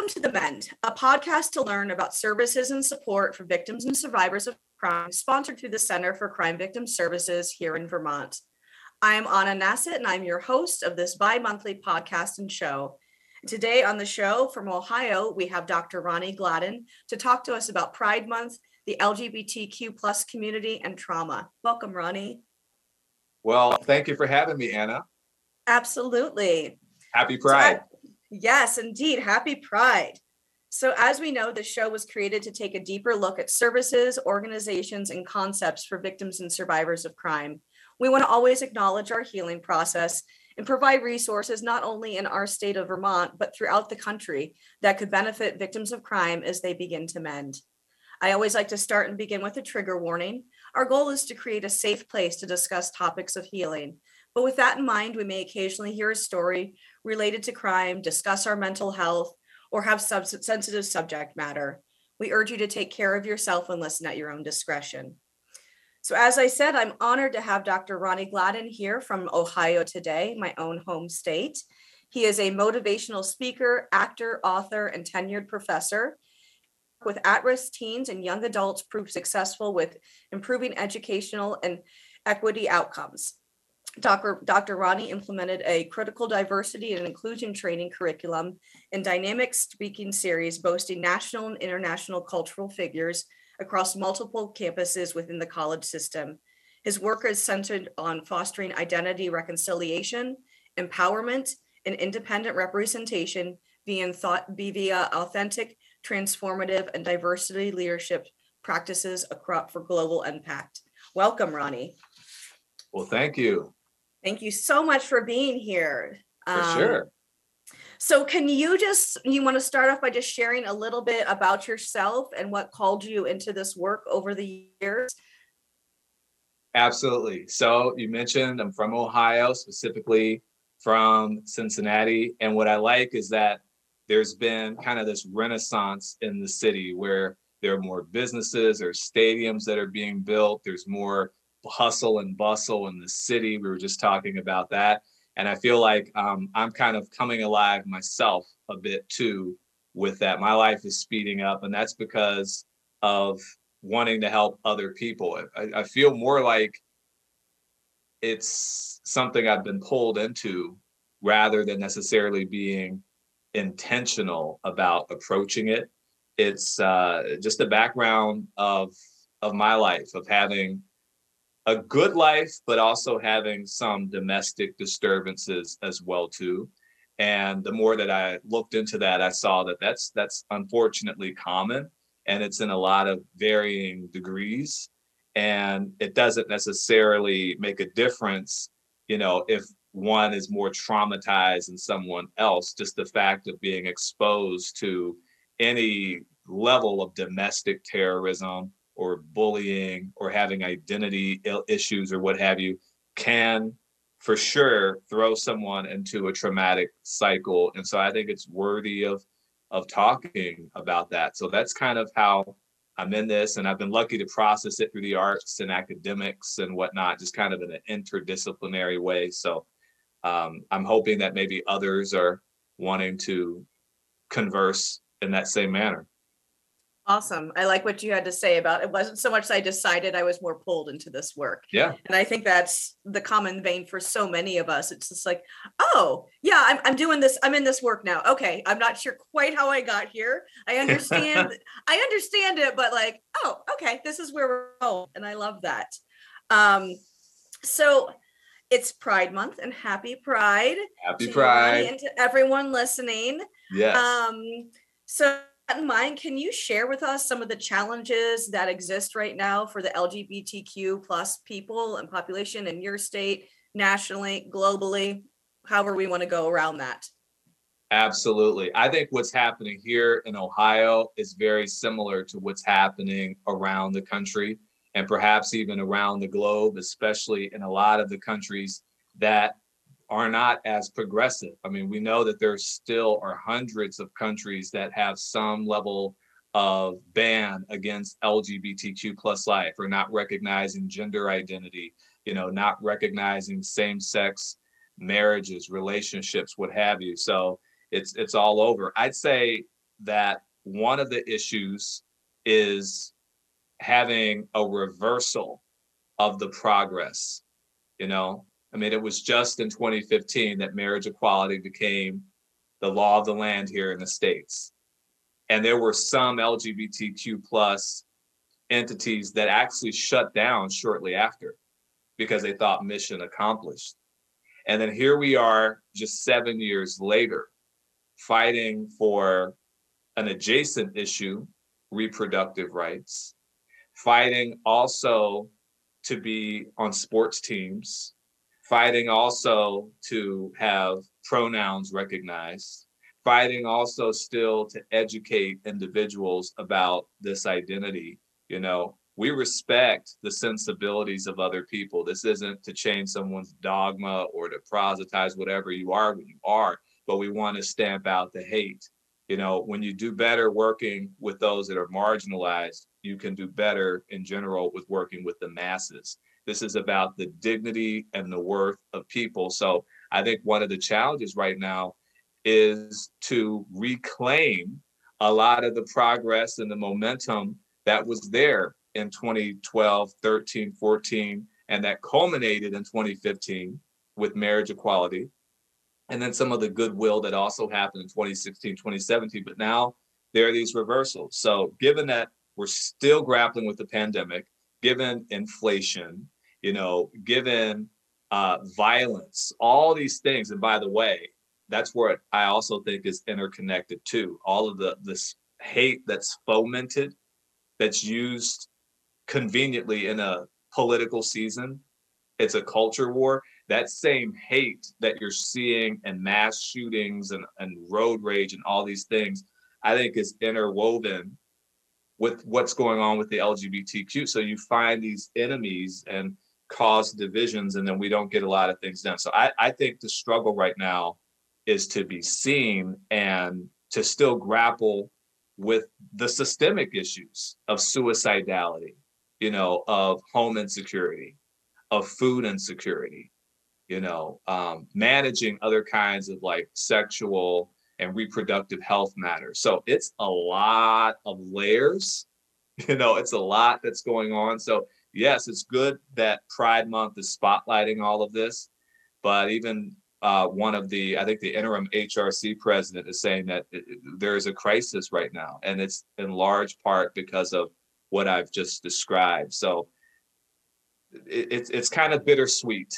Welcome to The Mend, a podcast to learn about services and support for victims and survivors of crime, sponsored through the Center for Crime Victim Services here in Vermont. I am Anna Nassett, and I'm your host of this bi monthly podcast and show. Today on the show from Ohio, we have Dr. Ronnie Gladden to talk to us about Pride Month, the LGBTQ plus community, and trauma. Welcome, Ronnie. Well, thank you for having me, Anna. Absolutely. Happy Pride. So, yes, indeed. Happy Pride. So, as we know, the show was created to take a deeper look at services, organizations, and concepts for victims and survivors of crime. We want to always acknowledge our healing process and provide resources not only in our state of Vermont, but throughout the country that could benefit victims of crime as they begin to mend. I always like to start and begin with a trigger warning. Our goal is to create a safe place to discuss topics of healing. But with that in mind, we may occasionally hear a story related to crime, discuss our mental health, or have sub- sensitive subject matter. We urge you to take care of yourself and listen at your own discretion. So, as I said, I'm honored to have Dr. Ronnie Gladden here from Ohio today, my own home state. He is a motivational speaker, actor, author, and tenured professor with at-risk teens and young adults prove successful with improving educational and equity outcomes. Dr. Ronnie implemented a critical diversity and inclusion training curriculum and dynamic speaking series boasting national and international cultural figures across multiple campuses within the college system. His work is centered on fostering identity reconciliation, empowerment, and independent representation via authentic transformative, and diversity leadership practices across for global impact. Welcome, Ronnie. Well, thank you. Thank you so much for being here. For um, sure. So, can you just you want to start off by just sharing a little bit about yourself and what called you into this work over the years? Absolutely. So, you mentioned I'm from Ohio, specifically from Cincinnati, and what I like is that there's been kind of this renaissance in the city where there are more businesses there's stadiums that are being built. There's more hustle and bustle in the city. We were just talking about that. And I feel like um, I'm kind of coming alive myself a bit too with that. My life is speeding up, and that's because of wanting to help other people. I, I feel more like it's something I've been pulled into rather than necessarily being intentional about approaching it. It's uh, just the background of of my life of having a good life, but also having some domestic disturbances as well too. And the more that I looked into that, I saw that that's that's unfortunately common, and it's in a lot of varying degrees. And it doesn't necessarily make a difference, you know, if one is more traumatized than someone else. Just the fact of being exposed to any level of domestic terrorism or bullying or having identity issues or what have you can for sure throw someone into a traumatic cycle. And so i think it's worthy of of talking about that. So that's kind of how i'm in this. And i've been lucky to process it through the arts and academics and whatnot just kind of in an interdisciplinary way. So um, I'm hoping that maybe others are wanting to converse in that same manner. Awesome. I like what you had to say about it. wasn't so much I decided I was more pulled into this work. Yeah. And I think that's the common vein for so many of us. It's just like, oh, yeah, I'm, I'm doing this. I'm in this work now. Okay. I'm not sure quite how I got here. I understand. I understand it, but like, oh, okay, this is where we're going. And I love that. Um, so it's Pride Month and happy Pride. Happy Pride. And to everyone listening. Yes. Um, so in mind, can you share with us some of the challenges that exist right now for the LGBTQ plus people and population in your state, nationally, globally, however we want to go around that? Absolutely. I think what's happening here in Ohio is very similar to what's happening around the country and perhaps even around the globe, especially in a lot of the countries that are not as progressive. I mean, we know that there still are hundreds of countries that have some level of ban against LGBTQ plus life or not recognizing gender identity, you know, not recognizing same-sex marriages, relationships, what have you. So it's it's all over. I'd say that one of the issues is having a reversal of the progress. You know, I mean, it was just in 2015 that marriage equality became the law of the land here in the States. And there were some LGBTQ plus entities that actually shut down shortly after because they thought mission accomplished. And then here we are just seven years later, fighting for an adjacent issue, reproductive rights, fighting also to be on sports teams, fighting also to have pronouns recognized, fighting also still to educate individuals about this identity. You know, we respect the sensibilities of other people. This isn't to change someone's dogma or to proselytize whatever you are, what you are, but we want to stamp out the hate. You know, when you do better working with those that are marginalized, you can do better in general with working with the masses. This is about the dignity and the worth of people. So I think one of the challenges right now is to reclaim a lot of the progress and the momentum that was there in 2012, 13, 14, and that culminated in 2015 with marriage equality. And then some of the goodwill that also happened in 2016, 2017. But now there are these reversals. So, given that we're still grappling with the pandemic, given inflation, you know, given uh, violence, all these things. And by the way, that's where I also think is interconnected too. All of the this hate that's fomented, that's used conveniently in a political season. It's a culture war. That same hate that you're seeing in mass shootings and, and road rage and all these things, I think is interwoven with what's going on with the LGBTQ. So you find these enemies and cause divisions, and then we don't get a lot of things done. So I, I think the struggle right now is to be seen and to still grapple with the systemic issues of suicidality, you know, of home insecurity, of food insecurity, you know, um, managing other kinds of like sexual and reproductive health matters. So it's a lot of layers, you know, it's a lot that's going on. So, yes, it's good that Pride Month is spotlighting all of this, but even uh, one of the, I think the interim HRC president is saying that it, there is a crisis right now, and it's in large part because of what I've just described. So it, it's it's kind of bittersweet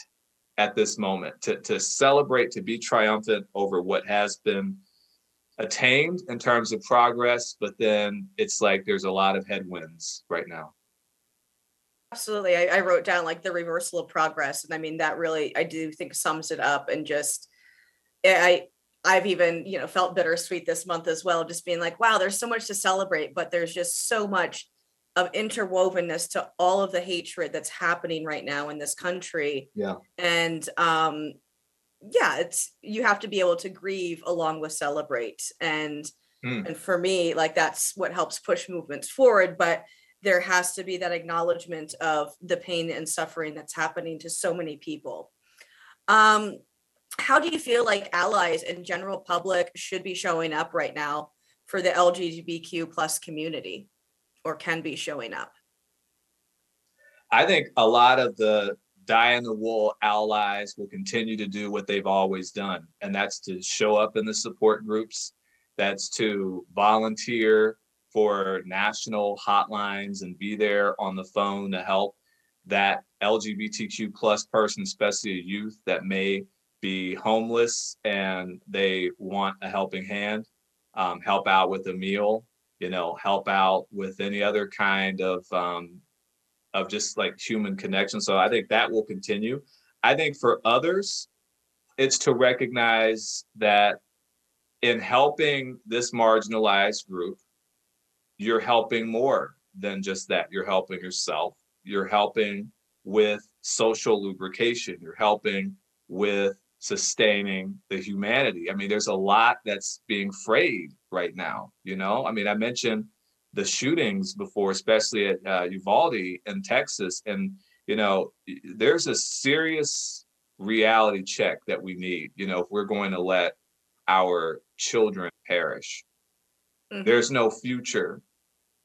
at this moment to to celebrate, to be triumphant over what has been attained in terms of progress, but then it's like there's a lot of headwinds right now. Absolutely. I, I wrote down like the reversal of progress. And I mean, that really, I do think sums it up and just, I, I've even, you know, felt bittersweet this month as well, just being like, wow, there's so much to celebrate, but there's just so much of interwovenness to all of the hatred that's happening right now in this country. Yeah. And um, yeah, it's you have to be able to grieve along with celebrate. And mm. and for me, like that's what helps push movements forward. But there has to be that acknowledgement of the pain and suffering that's happening to so many people. Um, how do you feel like allies and general public should be showing up right now for the LGBTQ plus community or can be showing up? I think a lot of the die in the wool allies will continue to do what they've always done, and that's to show up in the support groups, that's to volunteer for national hotlines and be there on the phone to help that LGBTQ plus person, especially a youth that may be homeless and they want a helping hand, um, help out with a meal, you know, help out with any other kind of um, of just like human connection. So I think that will continue. I think for others, it's to recognize that in helping this marginalized group, you're helping more than just that. You're helping yourself. You're helping with social lubrication. You're helping with sustaining the humanity. I mean, there's a lot that's being frayed right now. You know, I mean, I mentioned the shootings before, especially at uh, Uvalde in Texas, and you know, there's a serious reality check that we need. You know, if we're going to let our children perish Mhm. there's no future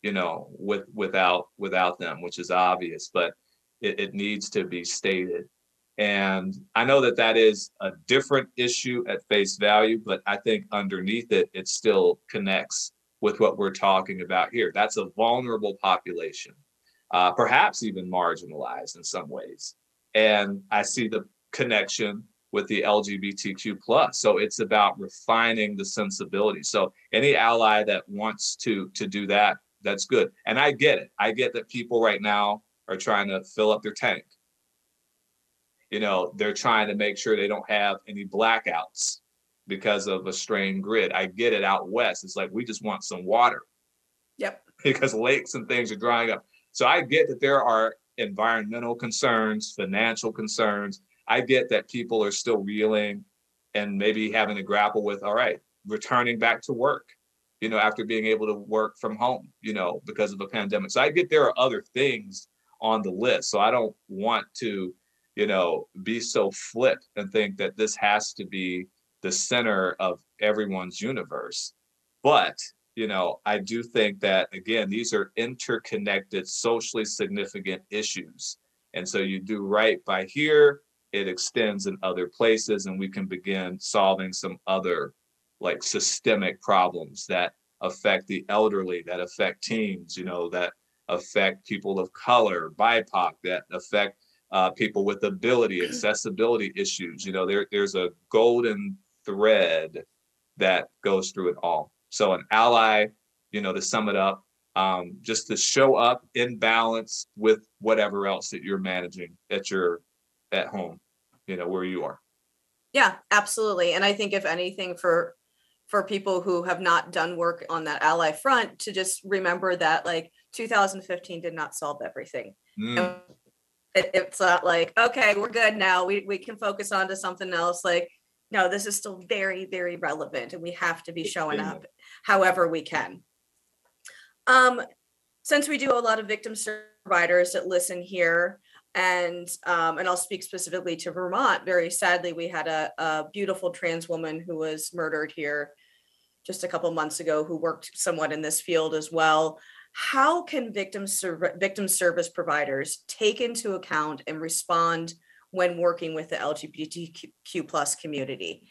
you know with without without them which is obvious but it, it needs to be stated and i know that that is a different issue at face value but i think underneath it it still connects with what we're talking about here. That's a vulnerable population uh, perhaps even marginalized in some ways. And i see the connection with the lgbtq plus. So it's about refining the sensibility. So any ally that wants to to do that that's good. And i get it. I get that people right now are trying to fill up their tank. You know they're trying to make sure they don't have any blackouts because of a strained grid. I get it out west. It's like we just want some water. Yep. because lakes and things are drying up. So i get that there are environmental concerns financial concerns. I get that people are still reeling and maybe having to grapple with all right returning back to work you know after being able to work from home you know because of a pandemic. So i get there are other things on the list. So i don't want to you know be so flip and think that this has to be the center of everyone's universe. But you know i do think that again these are interconnected socially significant issues. And so you do right by here it extends in other places and we can begin solving some other like systemic problems that affect the elderly that affect teens you know that affect people of color bipoc that affect uh, people with ability accessibility issues. You know there, there's a golden thread that goes through it all so an ally you know to sum it up um, just to show up in balance with whatever else that you're managing at your at home you know where you are Yeah, absolutely. And I think if anything for for people who have not done work on that ally front to just remember that like 2015 did not solve everything. Mm, It, it's not like, okay, we're good now. We we can focus on to something else. Like, no, this is still very, very relevant and we have to be showing up however we can. Um, since we do a lot of victim providers that listen here, and um, and I'll speak specifically to Vermont. Very sadly, we had a, a beautiful trans woman who was murdered here just a couple months ago, who worked somewhat in this field as well. How can victim victim service providers take into account and respond when working with the LGBTQ plus community?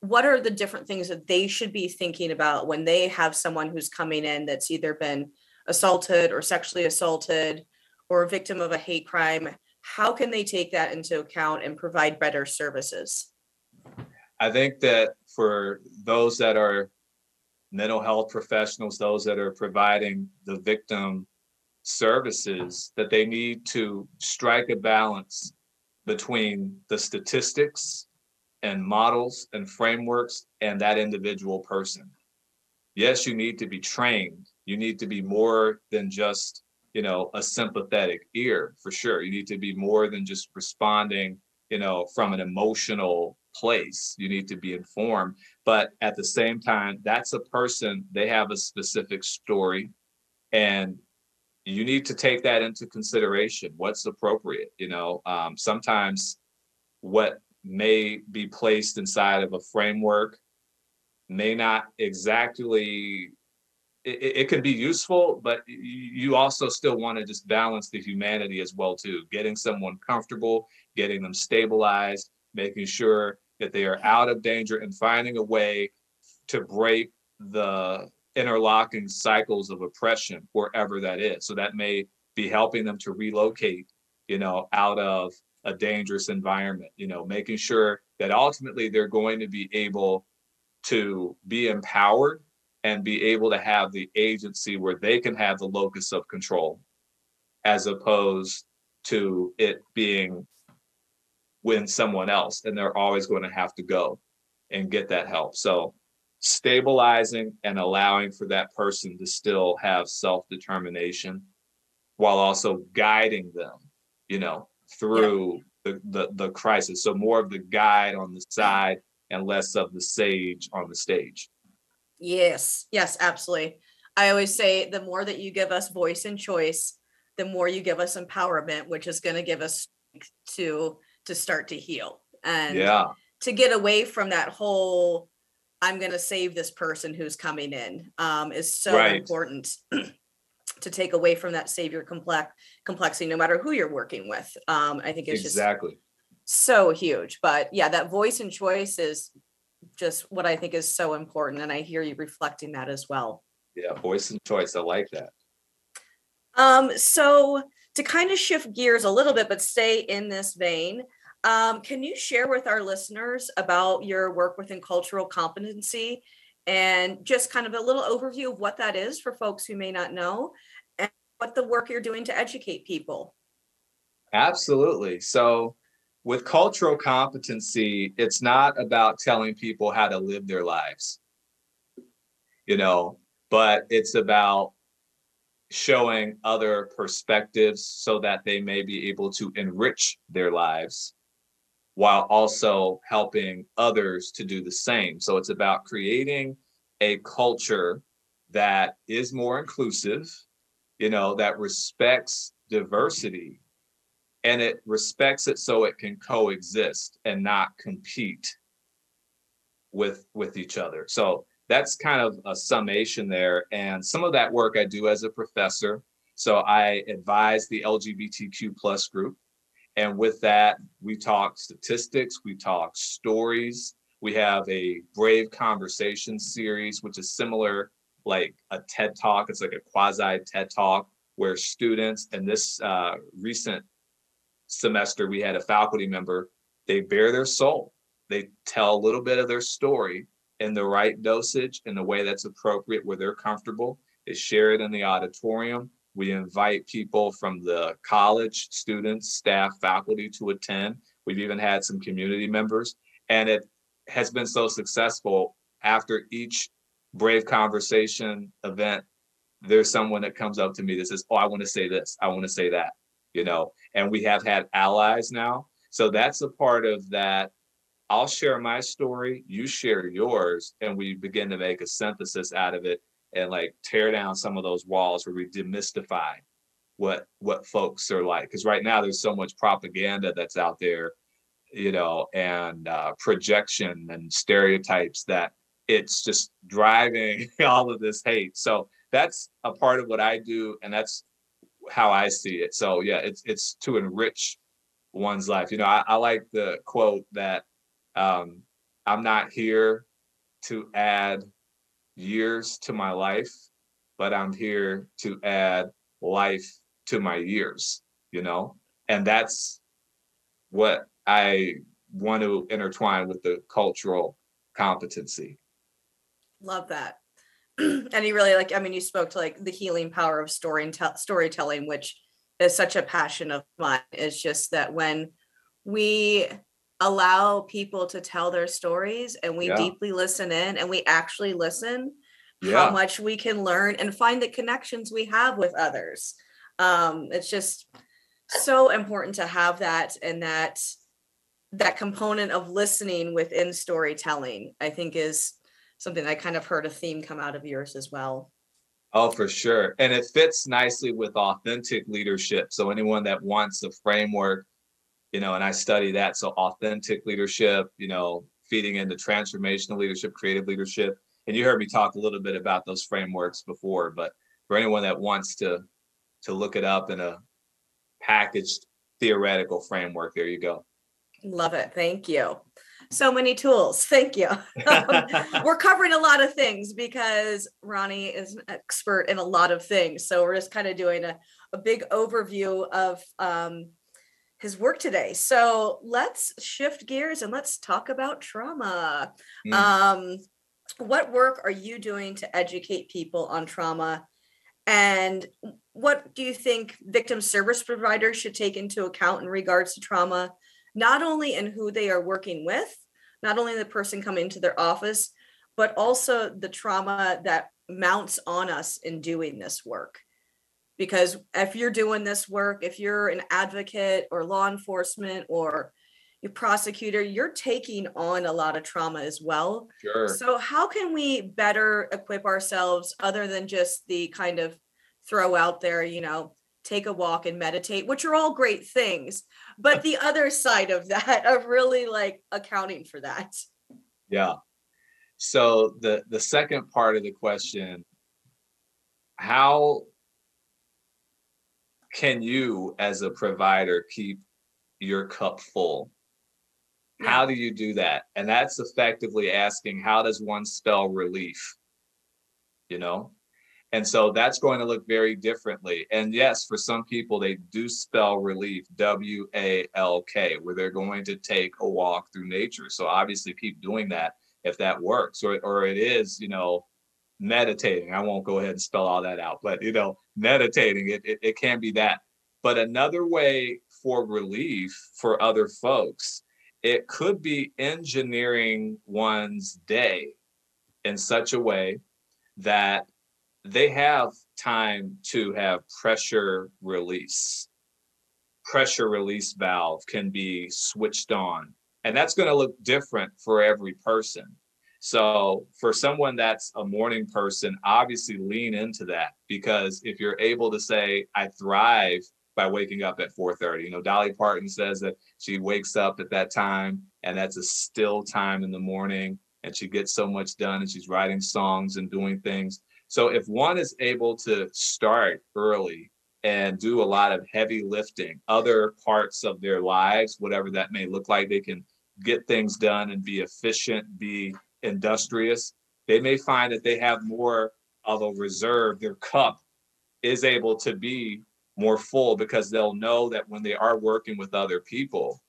What are the different things that they should be thinking about when they have someone who's coming in that's either been assaulted or sexually assaulted or a victim of a hate crime? How can they take that into account and provide better services? I think that for those that are mental health professionals, those that are providing the victim services, that they need to strike a balance between the statistics and models and frameworks and that individual person. Yes, you need to be trained. You need to be more than just, you know, a sympathetic ear for sure. You need to be more than just responding, you know, from an emotional place. You need to be informed. But at the same time, that's a person, they have a specific story. And you need to take that into consideration. What's appropriate? You know, um, sometimes what may be placed inside of a framework may not exactly it, it can be useful but you also still want to just balance the humanity as well too getting someone comfortable getting them stabilized making sure that they are out of danger and finding a way to break the interlocking cycles of oppression wherever that is. So that may be helping them to relocate you know out of a dangerous environment you know making sure that ultimately they're going to be able to be empowered and be able to have the agency where they can have the locus of control as opposed to it being when someone else and they're always going to have to go and get that help. So stabilizing and allowing for that person to still have self-determination while also guiding them you know through the, the the crisis. So more of the guide on the side and less of the sage on the stage. Yes, yes, absolutely. I always say the more that you give us voice and choice, the more you give us empowerment, which is going to give us strength to to start to heal. And yeah. to get away from that whole I'm going to save this person who's coming in um, is so Right. important to take away from that savior complex complexity, no matter who you're working with. Um, I think it's just Exactly. so huge. But yeah, that voice and choice is just what I think is so important. And I hear you reflecting that as well. Yeah, voice and choice. I like that. Um, so to kind of shift gears a little bit, but stay in this vein, um, can you share with our listeners about your work within cultural competency and just kind of a little overview of what that is for folks who may not know and what the work you're doing to educate people? Absolutely. So, with cultural competency, it's not about telling people how to live their lives, you know, but it's about showing other perspectives so that they may be able to enrich their lives while also helping others to do the same. So, it's about creating a culture that is more inclusive, you know, that respects diversity and it respects it so it can coexist and not compete with with each other. So that's kind of a summation there. And some of that work i do as a professor. So i advise the lgbtq plus group and with that we talk statistics we talk stories. We have a brave conversation series which is similar like a ted talk. It's like a quasi ted talk where students and this uh, recent semester we had a faculty member they bare their soul. They tell a little bit of their story in the right dosage in the way that's appropriate where they're comfortable. They share it in the auditorium we invite people from the college students staff faculty to attend. We've even had some community members. And it has been so successful after each brave conversation event there's someone that comes up to me that says oh i want to say this i want to say that you know? And we have had allies now. So that's a part of that. I'll share my story you share yours and we begin to make a synthesis out of it and like tear down some of those walls where we demystify what what folks are like because right now there's so much propaganda that's out there you know and uh, projection and stereotypes that it's just driving all of this hate so that's a part of what i do and that's how I see it. So yeah, it's it's to enrich one's life. You know, I, I like the quote that um, I'm not here to add years to my life, but I'm here to add life to my years. You know, and that's what I want to intertwine with the cultural competency. Love that. and you really like, I mean, you spoke to like the healing power of story and tell storytelling, which is such a passion of mine. It's just that when we allow people to tell their stories and we Yeah. deeply listen in and we actually listen, Yeah. how much we can learn and find the connections we have with others. Um, it's just so important to have that and that that component of listening within storytelling, I think is something I kind of heard a theme come out of yours as well. Oh, for sure. And it fits nicely with authentic leadership. So anyone that wants a framework, you know, and I study that. So authentic leadership, you know, feeding into transformational leadership, creative leadership. And you heard me talk a little bit about those frameworks before, but for anyone that wants to to look it up in a packaged theoretical framework, there you go. Love it. Thank you. So many tools. Thank you. we're covering a lot of things because Ronnie is an expert in a lot of things. So we're just kind of doing a, a big overview of um, his work today. So let's shift gears and let's talk about trauma. Mm. Um, what work are you doing to educate people on trauma? And what do you think victim service providers should take into account in regards to trauma, not only in who they are working with, not only the person coming to their office, but also the trauma that mounts on us in doing this work? Because if you're doing this work, if you're an advocate or law enforcement or a prosecutor, you're taking on a lot of trauma as well. Sure. So, how can we better equip ourselves other than just the kind of throw out there, you know, take a walk and meditate, which are all great things, but the other side of that, of really like accounting for that? Yeah. So the the second part of the question, how can you as a provider keep your cup full? How do you do that? And that's effectively asking how does one spell relief? You know? And so that's going to look very differently. And yes, for some people, they do spell relief, W A L K, where they're going to take a walk through nature. So obviously, keep doing that if that works, or, or it is, you know, meditating. I won't go ahead and spell all that out, but, you know, meditating, it, it, it can be that. But another way for relief for other folks, it could be engineering one's day in such a way that they have time to have pressure release. Pressure release valve can be switched on, and that's going to look different for every person. So, for someone that's a morning person, obviously lean into that because if you're able to say, I thrive by waking up at 4:30. You know, Dolly Parton says that she wakes up at that time and that's a still time in the morning and she gets so much done and she's writing songs and doing things. So if one is able to start early and do a lot of heavy lifting, other parts of their lives, whatever that may look like, they can get things done and be efficient, be industrious. They may find that they have more of a reserve. Their cup is able to be more full because they'll know that when they are working with other people,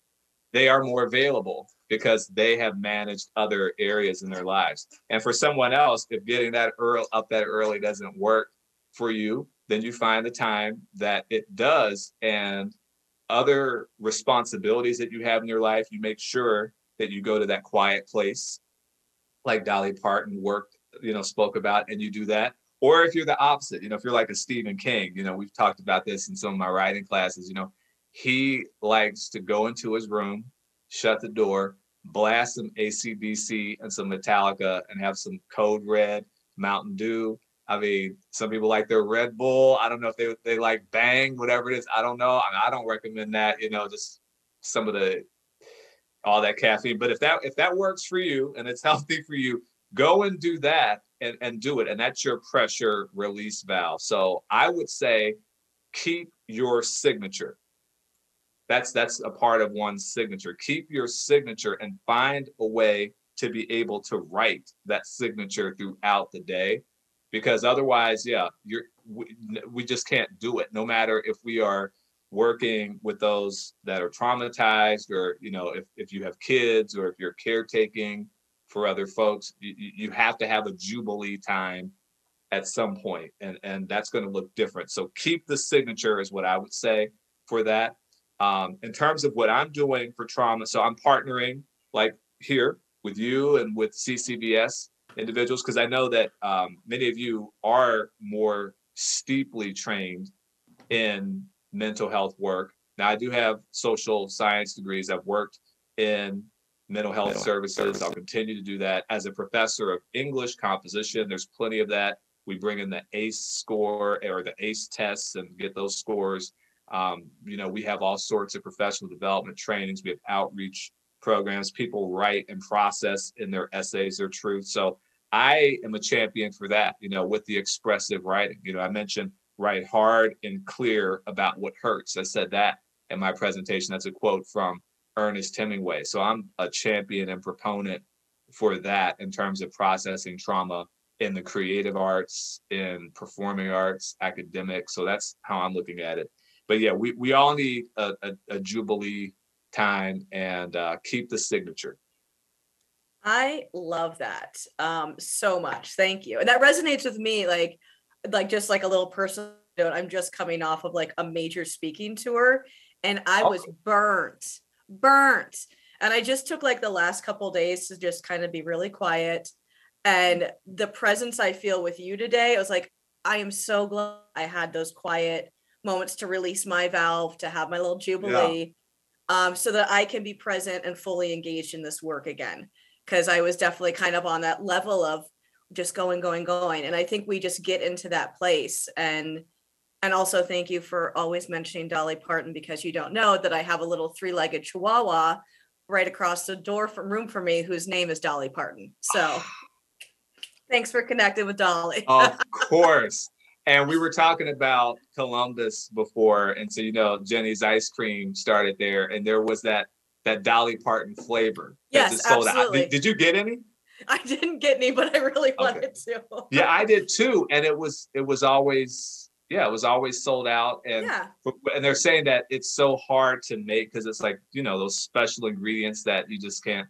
they are more available because they have managed other areas in their lives. And for someone else, if getting that early up that early doesn't work for you, then you find the time that it does and other responsibilities that you have in your life, you make sure that you go to that quiet place like Dolly Parton worked, you know, spoke about, and you do that. Or if you're the opposite, you know, if you're like a Stephen King, you know, we've talked about this in some of my writing classes, you know, he likes to go into his room, shut the door, blast some ACDC and some Metallica and have some Code Red, Mountain Dew. I mean, some people like their Red Bull. I don't know if they they like Bang, whatever it is. I don't know. I, mean, I don't recommend that. You know, just some of the all that caffeine. But if that if that works for you and it's healthy for you, go and do that and and do it. And that's your pressure release valve. So I would say keep your signature that's that's a part of one's signature keep your signature and find a way to be able to write that signature throughout the day because otherwise yeah you're we, we just can't do it no matter if we are working with those that are traumatized or you know if, if you have kids or if you're caretaking for other folks you, you have to have a jubilee time at some point and and that's going to look different. So keep the signature is what i would say for that. Um, in terms of what I'm doing for trauma, so I'm partnering like here with you and with CCVS individuals because I know that um, many of you are more steeply trained in mental health work. Now, I do have social science degrees. I've worked in mental health mental services. services. I'll continue to do that as a professor of English composition. There's plenty of that. We bring in the ACE score or the ACE tests and get those scores. Um, you know, we have all sorts of professional development trainings. We have outreach programs. People write and process in their essays their truth. So I am a champion for that, you know, with the expressive writing. You know, I mentioned write hard and clear about what hurts. I said that in my presentation. That's a quote from Ernest Hemingway. So I'm a champion and proponent for that in terms of processing trauma in the creative arts, in performing arts, academic. So that's how I'm looking at it but yeah, we, we all need a, a, a Jubilee time and uh, keep the signature. I love that um, so much. Thank you. And that resonates with me like like just like a little personal note. I'm just coming off of like a major speaking tour and I was burnt, burnt. And I just took like the last couple days to just kind of be really quiet. And the presence I feel with you today, I was like, I am so glad I had those quiet moments to release my valve, to have my little jubilee, yeah. um, so that I can be present and fully engaged in this work again. Because I was definitely kind of on that level of just going, going, going. And I think we just get into that place. And and also thank you for always mentioning Dolly Parton because you don't know that I have a little three-legged chihuahua right across the door from room for me whose name is Dolly Parton. So Thanks for connecting with Dolly. of course. And we were talking about Columbus before, and so you know Jeni's ice cream started there, and there was that that Dolly Parton flavor. that Yes, just sold out. absolutely. Did, did you get any? I didn't get any, but I really wanted to. Yeah, I did too, and it was it was always yeah, it was always sold out, and Yeah. and they're saying that it's so hard to make because it's like you know those special ingredients that you just can't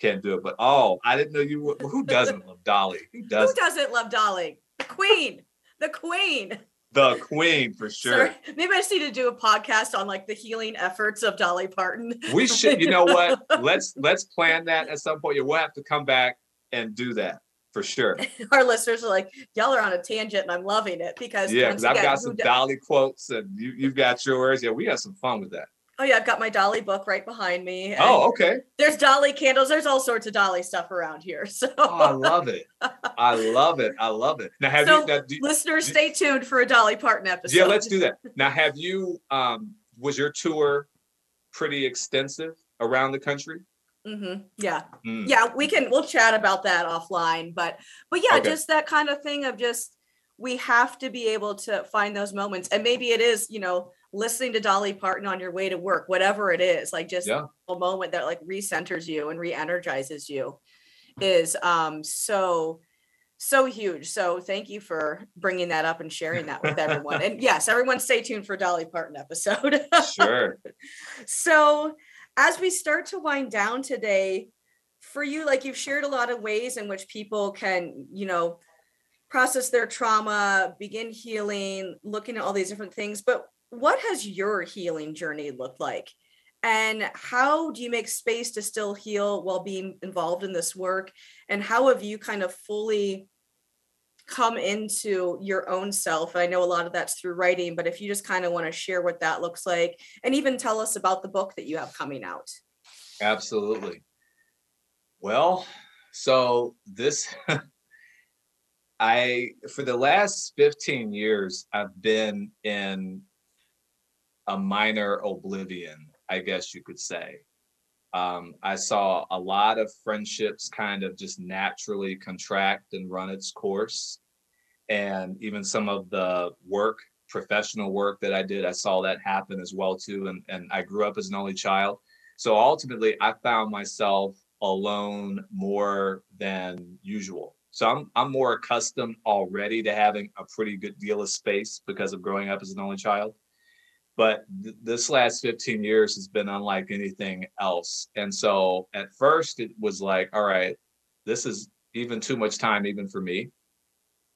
can't do it. But oh, I didn't know you. were- Who doesn't love Dolly? Who Who does? doesn't love Dolly? The queen. The queen. The Queen for sure. Sorry. Maybe I just need to do a podcast on like the healing efforts of Dolly Parton. We should. You know what? Let's let's plan that at some point. Yeah, we'll have to come back and do that for sure. Our listeners are like, y'all are on a tangent and I'm loving it because Yeah, because I've again, got some do- Dolly quotes and you you've got yours. Yeah, we had some fun with that. Oh yeah, I've got my Dolly book right behind me. Oh, okay. There's Dolly candles. There's all sorts of Dolly stuff around here. So Oh, I love it. I love it. I love it. Now have So, you now, listeners, stay tuned for a Dolly Parton episode. yeah, let's do that. Now have you um was your tour pretty extensive around the country? Hmm Yeah. Mm, Yeah, we can we'll chat about that offline. But but yeah, Okay. just that kind of thing of just we have to be able to find those moments. And maybe it is, you know, listening to Dolly Parton on your way to work, whatever it is, like just Yeah. a moment that like recenters you and re-energizes you is um so so huge. So thank you for bringing that up and sharing that with everyone. and yes, everyone stay tuned for Dolly Parton episode. Sure. So, as we start to wind down today, for you, like you've shared a lot of ways in which people can, you know, process their trauma, begin healing, looking at all these different things. But what has your healing journey looked like? And how do you make space to still heal while being involved in this work? And how have you kind of fully come into your own self? I know a lot of that's through writing, but if you just kind of want to share what that looks like and even tell us about the book that you have coming out. Absolutely. Well, so this I for the last 15 years I've been in a minor oblivion, I guess you could say. Um, I saw a lot of friendships kind of just naturally contract and run its course. And even some of the work, professional work that I did, I saw that happen as well too. And, and I grew up as an only child. So ultimately, I found myself alone more than usual. So I'm I'm more accustomed already to having a pretty good deal of space because of growing up as an only child. But th- this last 15 years has been unlike anything else. And so at first it was like, all right, this is even too much time even for me.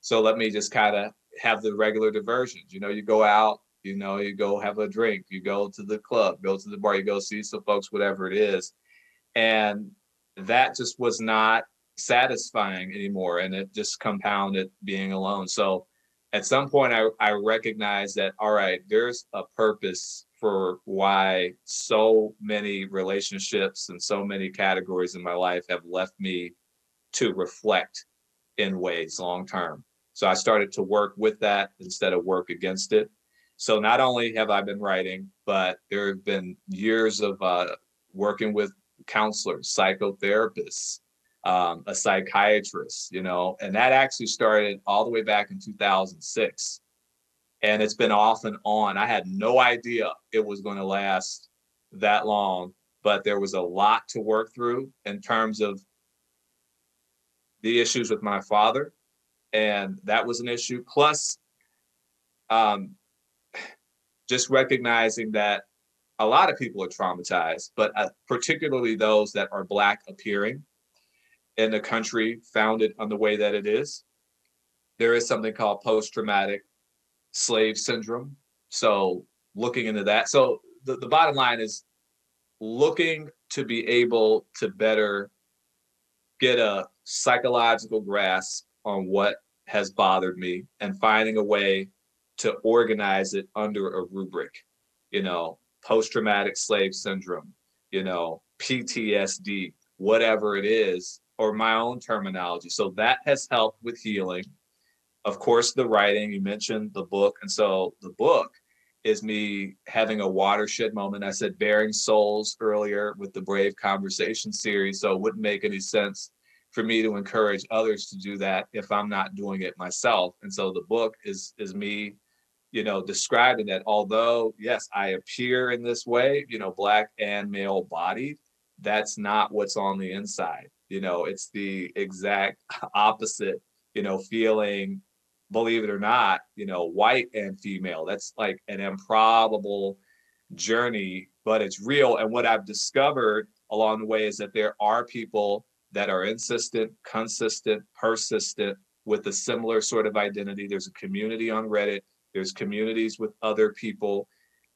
So let me just kind of have the regular diversions. You know, you go out, you know, you go have a drink, you go to the club, go to the bar, you go see some folks, whatever it is. And that just was not satisfying anymore. And it just compounded being alone. So at some point I, I recognized that, all right, there's a purpose for why so many relationships and so many categories in my life have left me to reflect in ways long term. So I started to work with that instead of work against it. So not only have I been writing, but there have been years of uh, working with counselors, psychotherapists, um, a psychiatrist, you know, and that actually started all the way back in 2006. And it's been off and on. I had no idea it was going to last that long, but there was a lot to work through in terms of the issues with my father. And that was an issue. Plus, um, just recognizing that a lot of people are traumatized, but uh, particularly those that are Black appearing in a country founded on the way that it is. There is something called post traumatic slave syndrome. So, looking into that. So, the, the bottom line is looking to be able to better get a psychological grasp on what has bothered me and finding a way to organize it under a rubric, you know, post traumatic slave syndrome, you know, PTSD, whatever it is, or my own terminology. So that has helped with healing. Of course, the writing, you mentioned the book. And so the book is me having a watershed moment. I said bearing souls earlier with the Brave Conversation series. So it wouldn't make any sense for me to encourage others to do that if I'm not doing it myself. And so the book is is me, you know, describing that although yes, I appear in this way, you know, black and male bodied, that's not what's on the inside. You know, it's the exact opposite, you know, feeling believe it or not, you know, white and female. That's like an improbable journey, but it's real. And what I've discovered along the way is that there are people that are insistent, consistent, persistent with a similar sort of identity. There's a community on Reddit, there's communities with other people.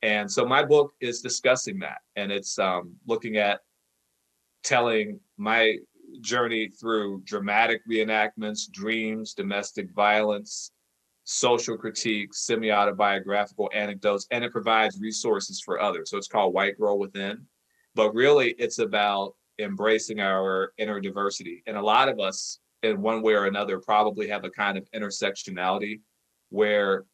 And so my book is discussing that. And it's um, looking at telling my journey through dramatic reenactments, dreams, domestic violence, social critique, semi autobiographical anecdotes, and it provides resources for others. So it's called White Girl Within. But really, it's about embracing our inner diversity. And a lot of us, in one way or another, probably have a kind of intersectionality where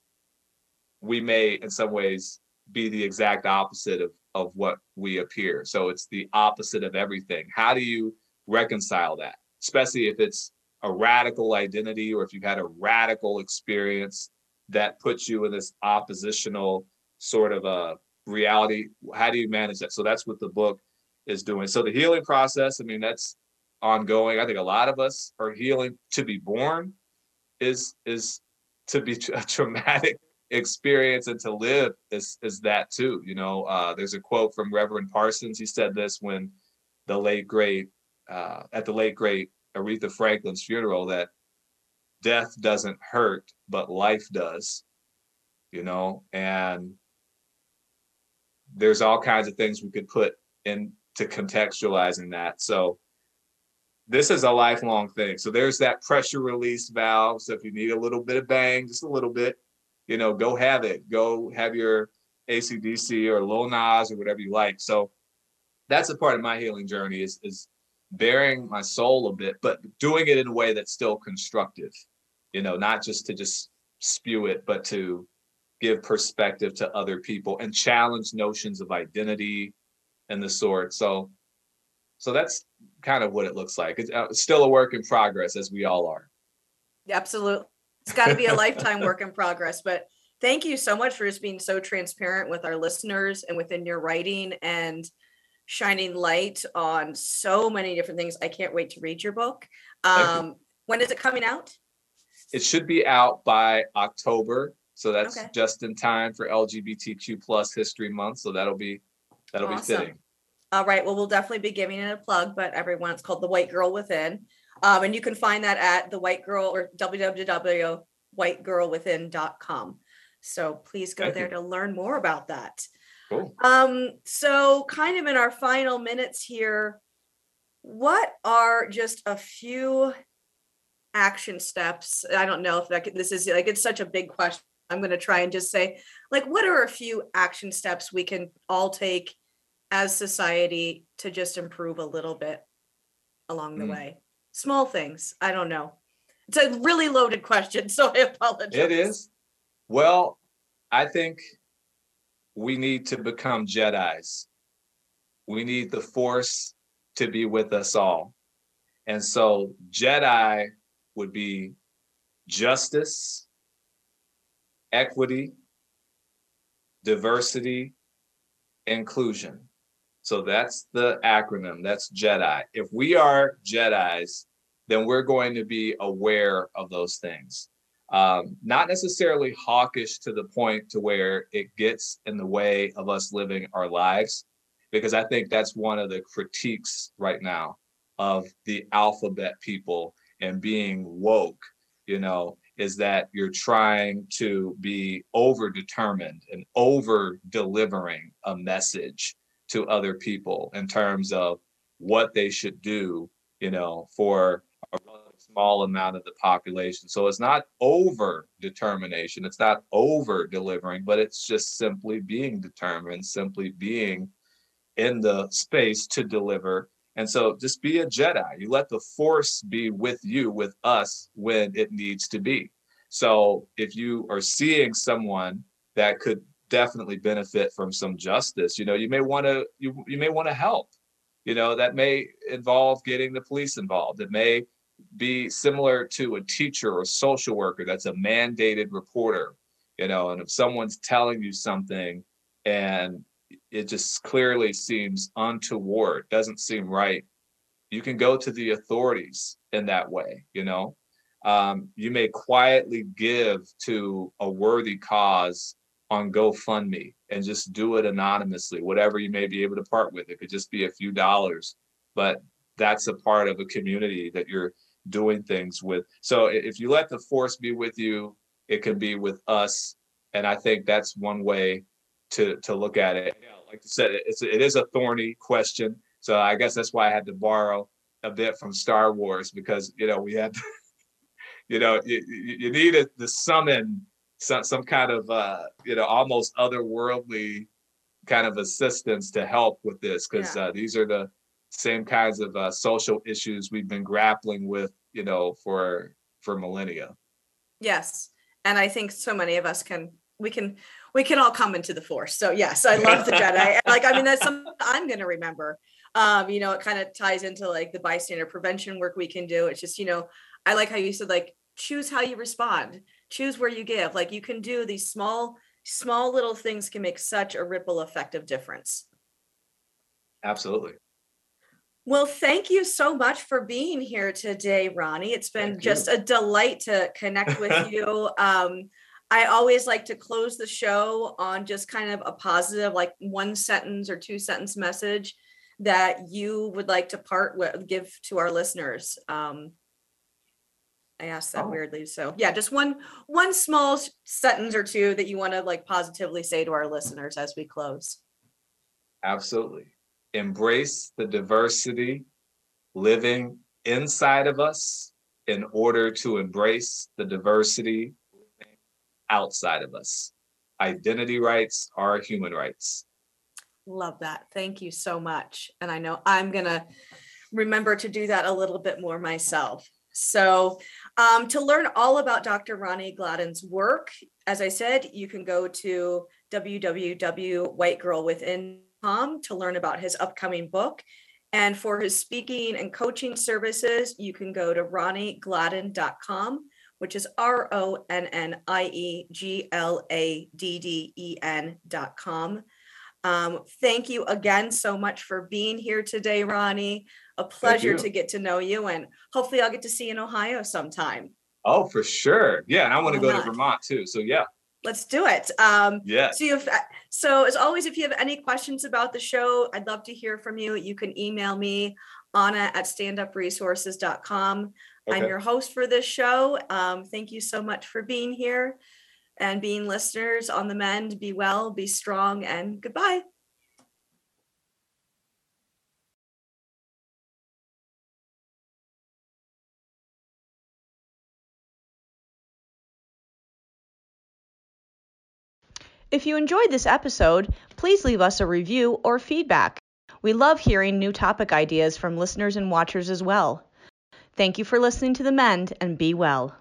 we may, in some ways, be the exact opposite of, of what we appear. So it's the opposite of everything. How do you reconcile that, especially if it's a radical identity or if you've had a radical experience that puts you in this oppositional sort of a reality? How do you manage that? So that's what the book is doing. So the healing process, I mean, that's ongoing. I think a lot of us are healing. To be born is is to be a traumatic experience and to live is is that too. You know, uh, there's a quote from Reverend Parsons. He said this when the late great uh, at the late great Aretha Franklin's funeral that death doesn't hurt, but life does. You know, and there's all kinds of things we could put into contextualizing that. So this is a lifelong thing. So there's that pressure release valve. So if you need a little bit of bang, just a little bit, you know, go have it. Go have your ACDC or Lil Nas or whatever you like. So that's a part of my healing journey is is bearing my soul a bit, but doing it in a way that's still constructive. You know, not just to just spew it, but to give perspective to other people and challenge notions of identity and the sort. So, so that's kind of what it looks like. It's, uh, still a work in progress, as we all are. Absolutely, it's got to be a lifetime work in progress. But thank you so much for just being so transparent with our listeners and within your writing and shining light on so many different things. I can't wait to read your book. Um, when is it coming out? It should be out by October. So that's okay. just in time for LGBTQ plus history month. So that'll be that'll awesome. be fitting. All right. Well, we'll definitely be giving it a plug, but everyone, it's called The White Girl Within. Um, and you can find that at the white girl or www.whitegirlwithin.com. So please go Thank there you. to learn more about that. Cool. Um, so kind of in our final minutes here, what are just a few action steps? I don't know if that this is like it's such a big question. I'm going to try and just say like what are a few action steps we can all take as society to just improve a little bit along the mm. way? Small things. I don't know. It's a really loaded question, so I apologize. It is. Well, I think we need to become Jedi's. We need the Force to be with us all. And so, Jedi would be justice, equity, diversity, inclusion. So that's the acronym. That's JEDI. If we are JEDIs, then we're going to be aware of those things um, not necessarily hawkish to the point to where it gets in the way of us living our lives because i think that's one of the critiques right now of the alphabet people and being woke you know is that you're trying to be over determined and over delivering a message to other people in terms of what they should do you know for a small amount of the population. So it's not over determination, it's not over delivering, but it's just simply being determined, simply being in the space to deliver. And so just be a Jedi. You let the force be with you, with us when it needs to be. So if you are seeing someone that could definitely benefit from some justice, you know, you may want to you, you may want to help you know, that may involve getting the police involved. It may be similar to a teacher or social worker that's a mandated reporter, you know, and if someone's telling you something and it just clearly seems untoward, doesn't seem right, you can go to the authorities in that way, you know. Um, you may quietly give to a worthy cause on GoFundMe and just do it anonymously, whatever you may be able to part with. It could just be a few dollars, but that's a part of a community that you're doing things with. So if you let the force be with you, it can be with us. And I think that's one way to to look at it. Like I said, it's it is a thorny question. So I guess that's why I had to borrow a bit from Star Wars because you know we had, you know, you, you needed to summon some some kind of uh, you know almost otherworldly kind of assistance to help with this because yeah. uh, these are the same kinds of uh, social issues we've been grappling with, you know, for for millennia. Yes, and I think so many of us can we can we can all come into the force. So yes, I love the Jedi. like I mean, that's something I'm going to remember. Um, you know, it kind of ties into like the bystander prevention work we can do. It's just you know, I like how you said like choose how you respond, choose where you give. Like you can do these small small little things can make such a ripple effect of difference. Absolutely. Well, thank you so much for being here today, Ronnie. It's been thank just you. a delight to connect with you. Um, I always like to close the show on just kind of a positive, like one sentence or two sentence message that you would like to part with, give to our listeners. Um, I asked that oh. weirdly. So yeah, just one one small sentence or two that you want to like positively say to our listeners as we close. Absolutely embrace the diversity living inside of us in order to embrace the diversity outside of us. Identity rights are human rights. Love that. Thank you so much. And I know I'm going to remember to do that a little bit more myself. So, um, to learn all about Dr. Ronnie Gladden's work, as I said, you can go to www.whitegirlwithin to learn about his upcoming book. And for his speaking and coaching services, you can go to ronniegladden.com, which is R O N N I E G L A D D E N.com. Um, thank you again so much for being here today, Ronnie. A pleasure to get to know you, and hopefully, I'll get to see you in Ohio sometime. Oh, for sure. Yeah, and I want to go not? to Vermont too. So yeah, let's do it. Um, yeah. So, so as always, if you have any questions about the show, I'd love to hear from you. You can email me, Anna at standupresources.com. Okay. I'm your host for this show. Um, thank you so much for being here and being listeners on the mend. Be well, be strong, and goodbye. If you enjoyed this episode, please leave us a review or feedback. We love hearing new topic ideas from listeners and watchers as well. Thank you for listening to The Mend and be well.